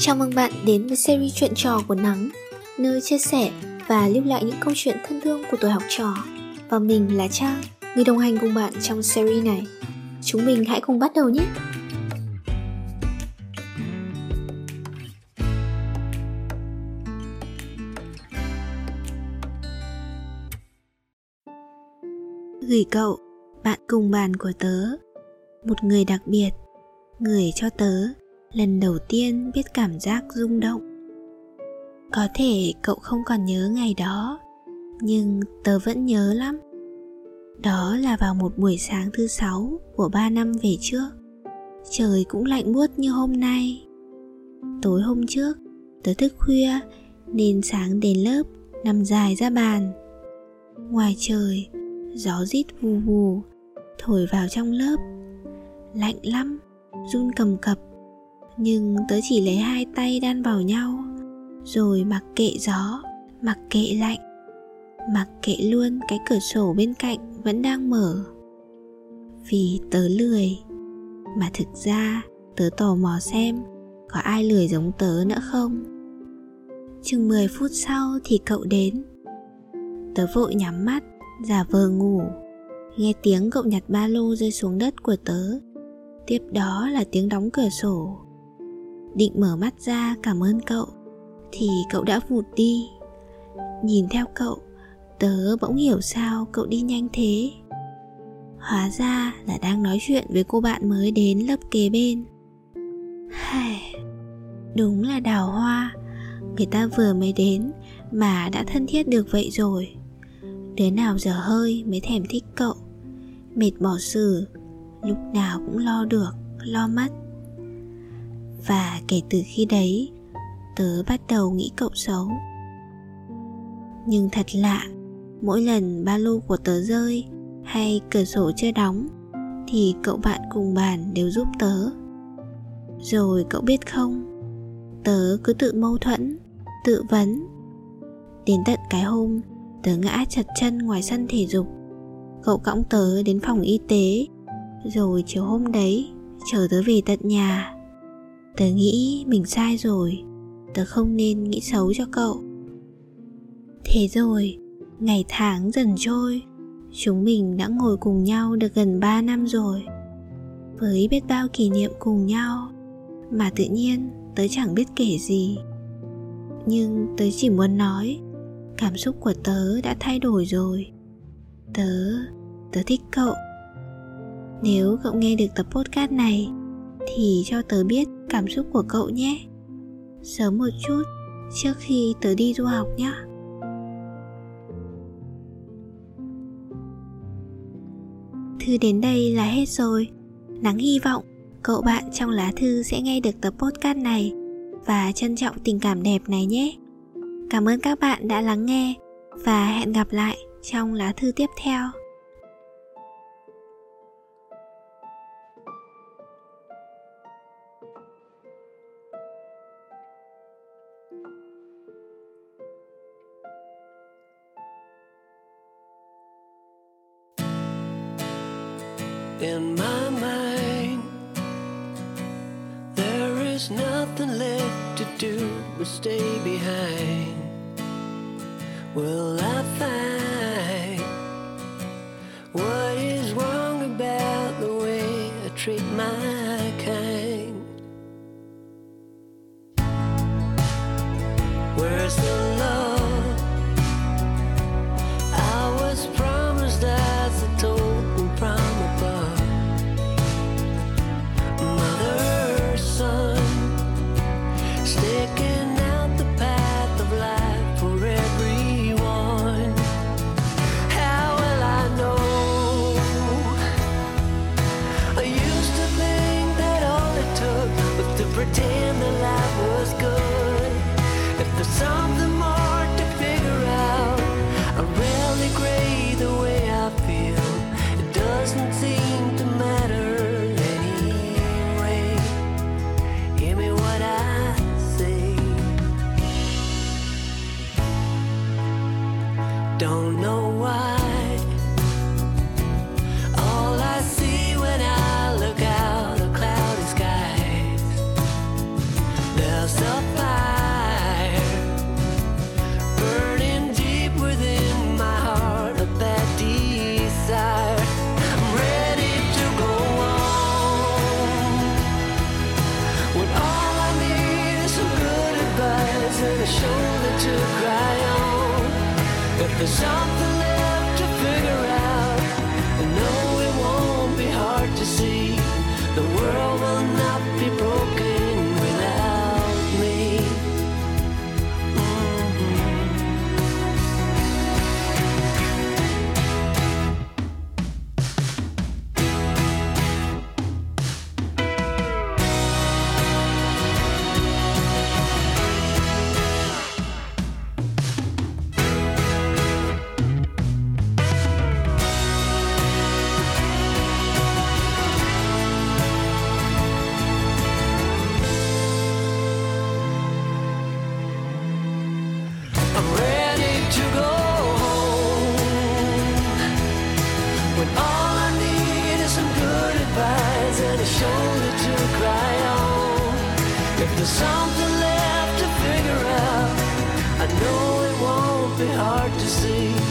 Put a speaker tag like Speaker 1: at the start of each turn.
Speaker 1: Chào mừng bạn đến với series chuyện trò của Nắng, nơi chia sẻ và lưu lại những câu chuyện thân thương của tuổi học trò. Và mình là Trang, người đồng hành cùng bạn trong series này. Chúng mình hãy cùng bắt đầu nhé! Gửi cậu, bạn cùng bàn của tớ, một người đặc biệt, người cho tớ lần đầu tiên biết cảm giác rung động. Có thể cậu không còn nhớ ngày đó, nhưng tớ vẫn nhớ lắm. Đó là vào một buổi sáng thứ sáu của ba năm về trước. Trời cũng lạnh buốt như hôm nay. Tối hôm trước, tớ thức khuya nên sáng đến lớp, nằm dài ra bàn. Ngoài trời, gió rít vù vù, thổi vào trong lớp. Lạnh lắm, run cầm cập nhưng tớ chỉ lấy hai tay đan vào nhau. Rồi mặc kệ gió, mặc kệ lạnh, mặc kệ luôn cái cửa sổ bên cạnh vẫn đang mở. Vì tớ lười. Mà thực ra, tớ tò mò xem có ai lười giống tớ nữa không? Chừng 10 phút sau thì cậu đến. Tớ vội nhắm mắt, giả vờ ngủ. Nghe tiếng cậu nhặt ba lô rơi xuống đất của tớ. Tiếp đó là tiếng đóng cửa sổ định mở mắt ra cảm ơn cậu. Thì cậu đã vụt đi. Nhìn theo cậu tớ bỗng hiểu sao cậu đi nhanh thế. Hóa ra là đang nói chuyện với cô bạn mới đến lớp kế bên. Hài, đúng là đào hoa. Người ta vừa mới đến mà đã thân thiết được vậy rồi. Đứa nào giờ hơi mới thèm thích cậu. Mệt bỏ xử lúc nào cũng lo được lo mất và kể từ khi đấy, tớ bắt đầu nghĩ cậu xấu. Nhưng thật lạ, mỗi lần ba lô của tớ rơi hay cửa sổ chưa đóng, thì cậu bạn cùng bàn đều giúp tớ. Rồi cậu biết không, tớ cứ tự mâu thuẫn, tự vấn. Đến tận cái hôm tớ ngã chật chân ngoài sân thể dục, cậu cõng tớ đến phòng y tế. Rồi chiều hôm đấy, chờ tớ về tận nhà tớ nghĩ mình sai rồi. Tớ không nên nghĩ xấu cho cậu. Thế rồi, ngày tháng dần trôi. Chúng mình đã ngồi cùng nhau được gần 3 năm rồi. Với biết bao kỷ niệm cùng nhau, mà tự nhiên tớ chẳng biết kể gì. Nhưng tớ chỉ muốn nói, cảm xúc của tớ đã thay đổi rồi. Tớ tớ thích cậu. Nếu cậu nghe được tập podcast này, thì cho tớ biết cảm xúc của cậu nhé. Sớm một chút, trước khi tớ đi du học nhé thư đến đây là hết rồi. Nắng hy vọng cậu bạn trong lá thư sẽ nghe được tập podcast này và trân trọng tình cảm đẹp này nhé. Cảm ơn các bạn đã lắng nghe và hẹn gặp lại trong lá thư tiếp theo.
Speaker 2: In my mind. There is nothing left to do but stay behind. Will I find The song. There's something left to figure out. I know it won't be hard to see.